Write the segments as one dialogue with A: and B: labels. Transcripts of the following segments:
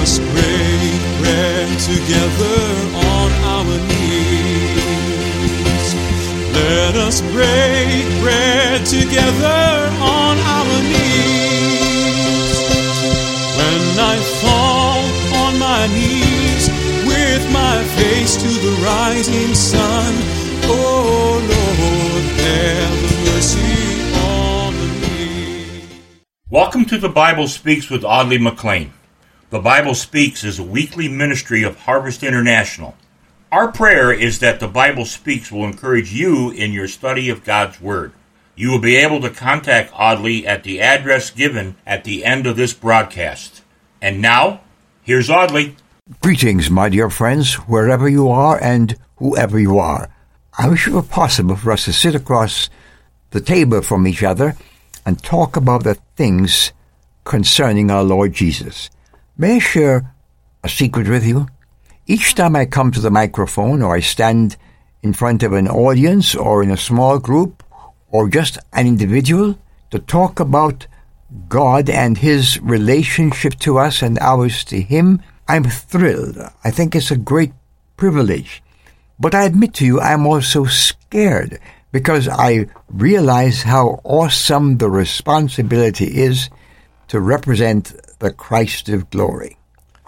A: us break bread together on our knees. Let us break bread together on our knees. When I fall on my knees with my face to the rising sun, oh Lord, have mercy.
B: Welcome to the Bible Speaks with Audley McLean. The Bible Speaks is a weekly ministry of Harvest International. Our prayer is that the Bible Speaks will encourage you in your study of God's Word. You will be able to contact Audley at the address given at the end of this broadcast. And now, here's Audley.
C: Greetings, my dear friends, wherever you are and whoever you are. I wish it were possible for us to sit across the table from each other and talk about the things concerning our Lord Jesus. May I share a secret with you? Each time I come to the microphone or I stand in front of an audience or in a small group or just an individual to talk about God and His relationship to us and ours to Him, I'm thrilled. I think it's a great privilege. But I admit to you, I'm also scared because I realize how awesome the responsibility is to represent the Christ of glory.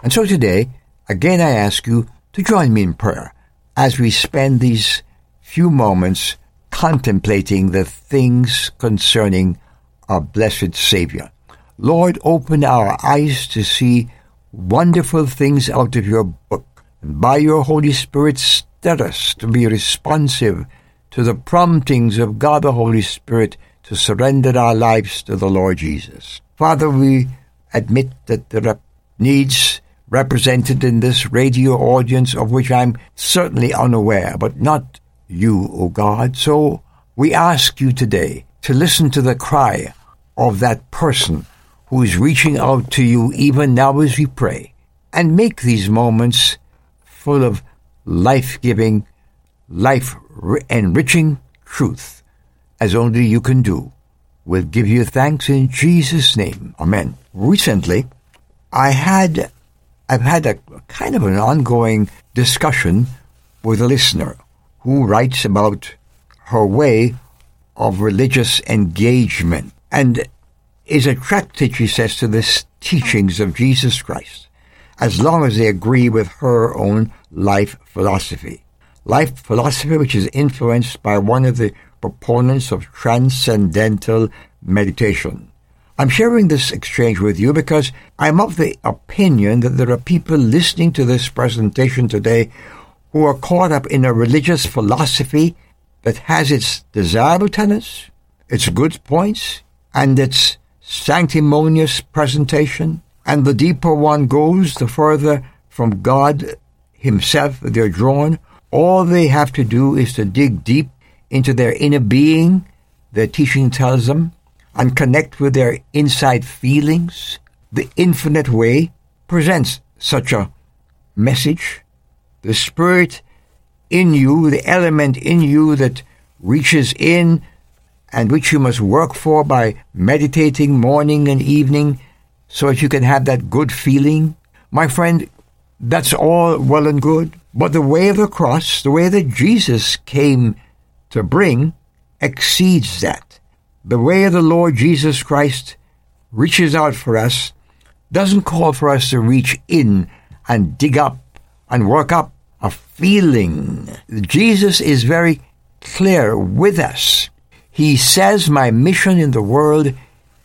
C: And so today, again I ask you to join me in prayer as we spend these few moments contemplating the things concerning our blessed Savior. Lord, open our eyes to see wonderful things out of your book, and by your Holy Spirit, stir us to be responsive to the promptings of God the Holy Spirit to surrender our lives to the Lord Jesus. Father, we admit that there are needs represented in this radio audience of which I'm certainly unaware, but not you, O God. So we ask you today to listen to the cry of that person who is reaching out to you even now as we pray, and make these moments full of life-giving, life-enriching truth, as only you can do. We'll give you thanks in Jesus' name. Amen. Recently, I had, I've had a kind of an ongoing discussion with a listener who writes about her way of religious engagement and is attracted, she says, to the teachings of Jesus Christ, as long as they agree with her own life philosophy. Life philosophy, which is influenced by one of the proponents of transcendental meditation. I'm sharing this exchange with you because I'm of the opinion that there are people listening to this presentation today who are caught up in a religious philosophy that has its desirable tenets, its good points, and its sanctimonious presentation. And the deeper one goes, the further from God Himself they're drawn. All they have to do is to dig deep into their inner being, their teaching tells them, and connect with their inside feelings. The infinite way presents such a message. The Spirit in you, the element in you that reaches in and which you must work for by meditating morning and evening so that you can have that good feeling. My friend, that's all well and good, but the way of the cross, the way that Jesus came to bring, exceeds that. The way of the Lord Jesus Christ reaches out for us, doesn't call for us to reach in and dig up and work up a feeling. Jesus is very clear with us. He says, My mission in the world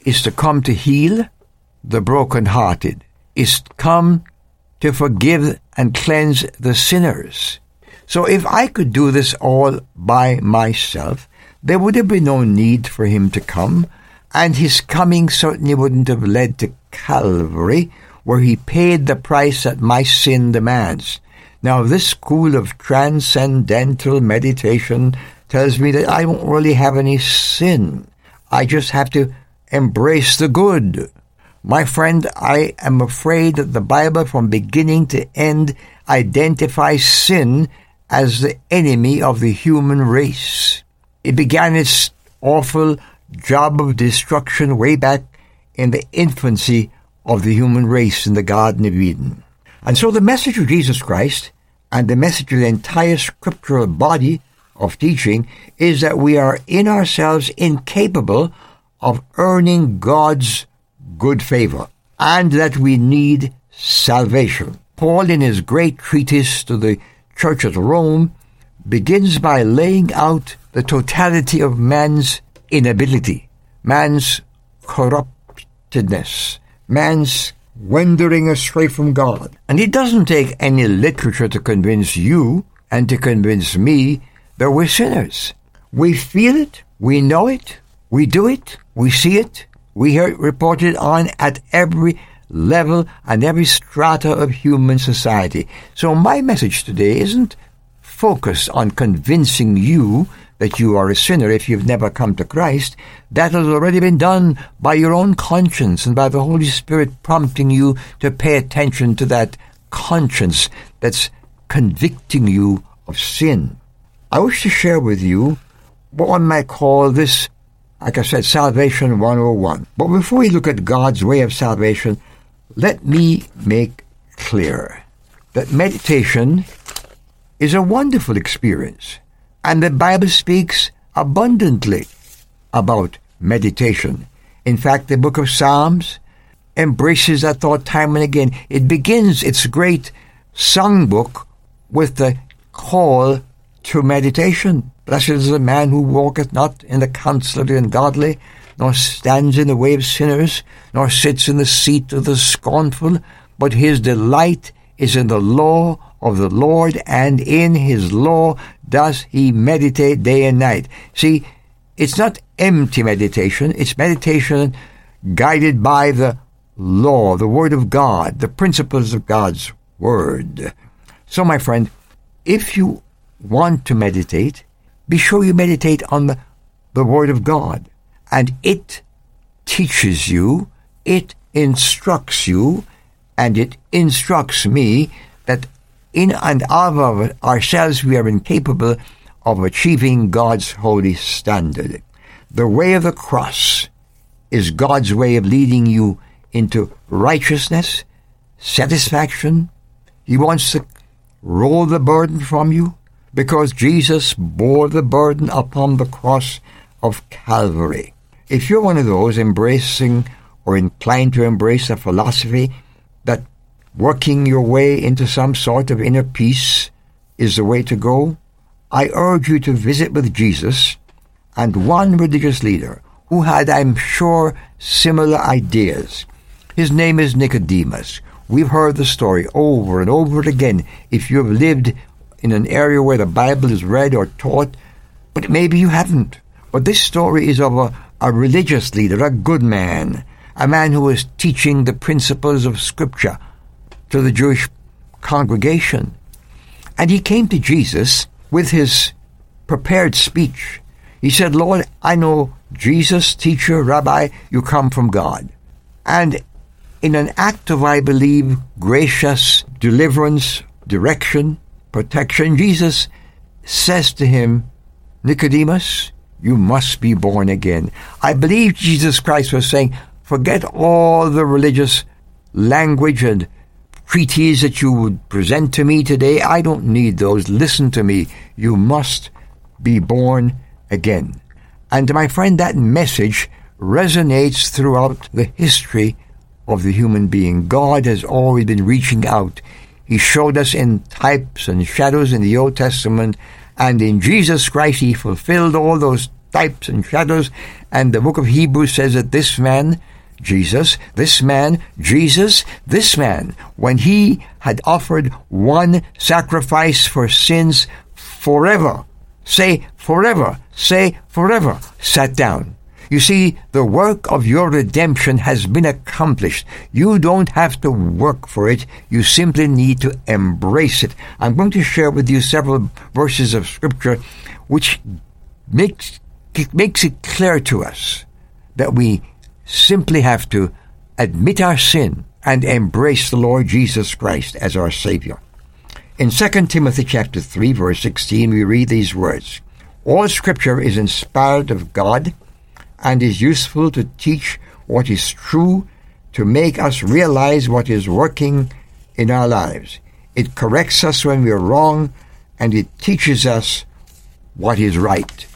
C: is to come to heal the brokenhearted, is to come to forgive and cleanse the sinners. So if I could do this all by myself, there would have been no need for him to come, and his coming certainly wouldn't have led to Calvary, where he paid the price that my sin demands. Now, this school of transcendental meditation tells me that I don't really have any sin. I just have to embrace the good. My friend, I am afraid that the Bible from beginning to end identifies sin as the enemy of the human race. It began its awful job of destruction way back in the infancy of the human race in the Garden of Eden. And so the message of Jesus Christ and the message of the entire scriptural body of teaching is that we are in ourselves incapable of earning God's good favor and that we need salvation. Paul, in his great treatise to the Church at Rome, begins by laying out the totality of man's inability, man's corruptedness, man's wandering astray from God. And it doesn't take any literature to convince you and to convince me that we're sinners. We feel it, we know it, we do it, we see it, we hear it reported on at every level and every strata of human society. So my message today isn't focused on convincing you that you are a sinner if you've never come to Christ. That has already been done by your own conscience and by the Holy Spirit prompting you to pay attention to that conscience that's convicting you of sin. I wish to share with you what one might call this, like I said, Salvation 101. But before we look at God's way of salvation, let me make clear that meditation is a wonderful experience, and the Bible speaks abundantly about meditation. In fact, the book of Psalms embraces that thought time and again. It begins its great songbook with the call to meditation. Blessed is the man who walketh not in the counsel of the ungodly, nor stands in the way of sinners, nor sits in the seat of the scornful, but his delight is in the law of the Lord, and in his law does he meditate day and night. See, it's not empty meditation, it's meditation guided by the law, the Word of God, the principles of God's Word. So, my friend, if you want to meditate, be sure you meditate on the, the Word of God and it teaches you, it instructs you, and it instructs me that in and of ourselves we are incapable of achieving God's holy standard. The way of the cross is God's way of leading you into righteousness, satisfaction. He wants to roll the burden from you because Jesus bore the burden upon the cross of Calvary. If you're one of those embracing or inclined to embrace a philosophy that working your way into some sort of inner peace is the way to go, I urge you to visit with Jesus and one religious leader who had, I'm sure, similar ideas. His name is Nicodemus. We've heard the story over and over again. If you have lived in an area where the Bible is read or taught, but maybe you haven't. But this story is of a a religious leader, a good man, a man who was teaching the principles of Scripture to the Jewish congregation. And he came to Jesus with his prepared speech. He said, Lord, I know Jesus, teacher, rabbi, you come from God. And in an act of, I believe, gracious deliverance, direction, protection, Jesus says to him, Nicodemus, you must be born again. I believe Jesus Christ was saying, forget all the religious language and treaties that you would present to me today. I don't need those. Listen to me. You must be born again. And my friend, that message resonates throughout the history of the human being. God has always been reaching out. He showed us in types and shadows in the Old Testament and in Jesus Christ, he fulfilled all those types and shadows. And the book of Hebrews says that this man, Jesus, this man, Jesus, this man, when he had offered one sacrifice for sins forever, say forever, say forever, sat down. You see, the work of your redemption has been accomplished. You don't have to work for it. You simply need to embrace it. I'm going to share with you several verses of scripture which makes, makes it clear to us that we simply have to admit our sin and embrace the Lord Jesus Christ as our Savior. In 2 Timothy chapter 3 verse 16 we read these words, All scripture is inspired of God and is useful to teach what is true, to make us realize what is working in our lives. It corrects us when we are wrong, and it teaches us what is right.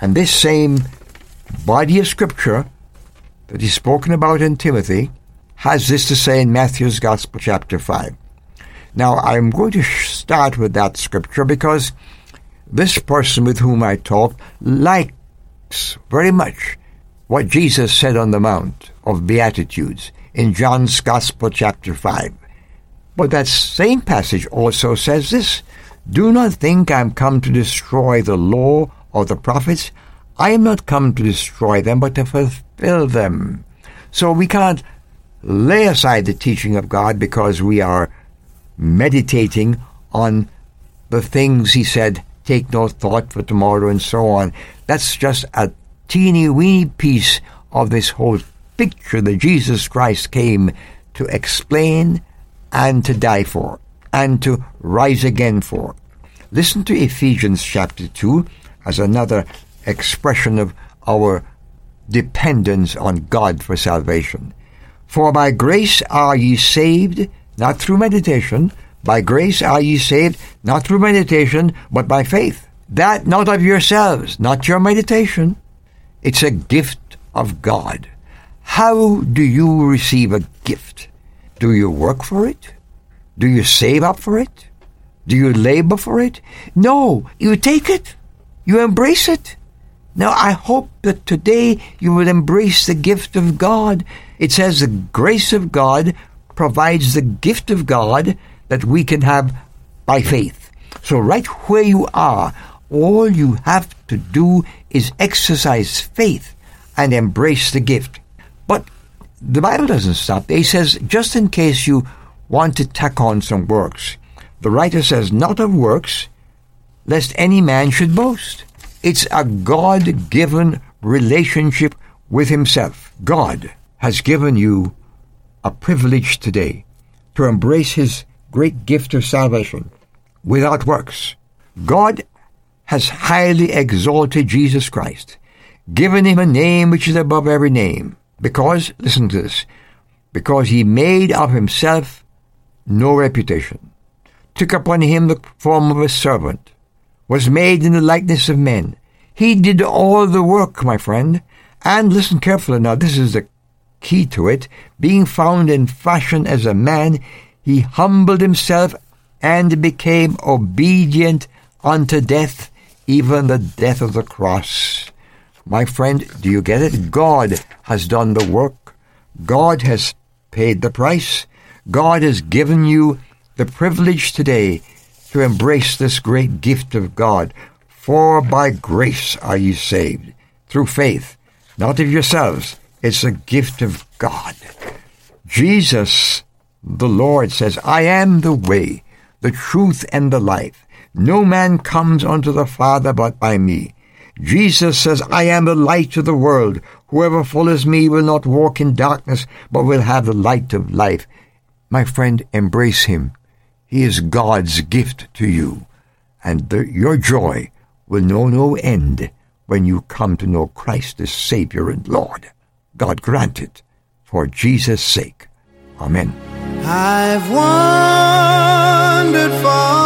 C: And this same body of Scripture that is spoken about in Timothy has this to say in Matthew's Gospel, chapter 5. Now, I'm going to start with that scripture because this person with whom I talk likes very much what Jesus said on the Mount of Beatitudes in John's Gospel, chapter 5. But that same passage also says this Do not think I'm come to destroy the law or the prophets. I am not come to destroy them, but to fulfill them. So we can't lay aside the teaching of God because we are meditating on the things He said, take no thought for tomorrow and so on. That's just a teeny weeny piece of this whole picture that Jesus Christ came to explain and to die for and to rise again for. Listen to Ephesians chapter 2 as another expression of our dependence on God for salvation. For by grace are ye saved, not through meditation. By grace are ye saved, not through meditation, but by faith. That not of yourselves, not your meditation. It's a gift of God. How do you receive a gift? Do you work for it? Do you save up for it? Do you labor for it? No, you take it. You embrace it. Now, I hope that today you will embrace the gift of God. It says the grace of God provides the gift of God that we can have by faith. So, right where you are, all you have to do is exercise faith and embrace the gift. But the Bible doesn't stop. It says, just in case you want to tack on some works, the writer says, not of works, lest any man should boast. It's a God given relationship with Himself. God has given you a privilege today to embrace His great gift of salvation without works. God has highly exalted Jesus Christ, given him a name which is above every name, because, listen to this, because he made of himself no reputation, took upon him the form of a servant, was made in the likeness of men. He did all the work, my friend, and listen carefully now, this is the key to it, being found in fashion as a man, he humbled himself and became obedient unto death, even the death of the cross. My friend, do you get it? God has done the work. God has paid the price. God has given you the privilege today to embrace this great gift of God. For by grace are ye saved, through faith, not of yourselves. It's a gift of God. Jesus the Lord says, I am the way, the truth, and the life. No man comes unto the Father but by me. Jesus says, I am the light of the world. Whoever follows me will not walk in darkness, but will have the light of life. My friend, embrace him. He is God's gift to you, and the, your joy will know no end when you come to know Christ as Savior and Lord. God grant it for Jesus' sake. Amen.
A: I've wandered far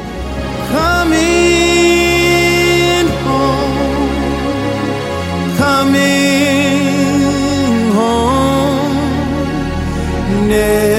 D: yine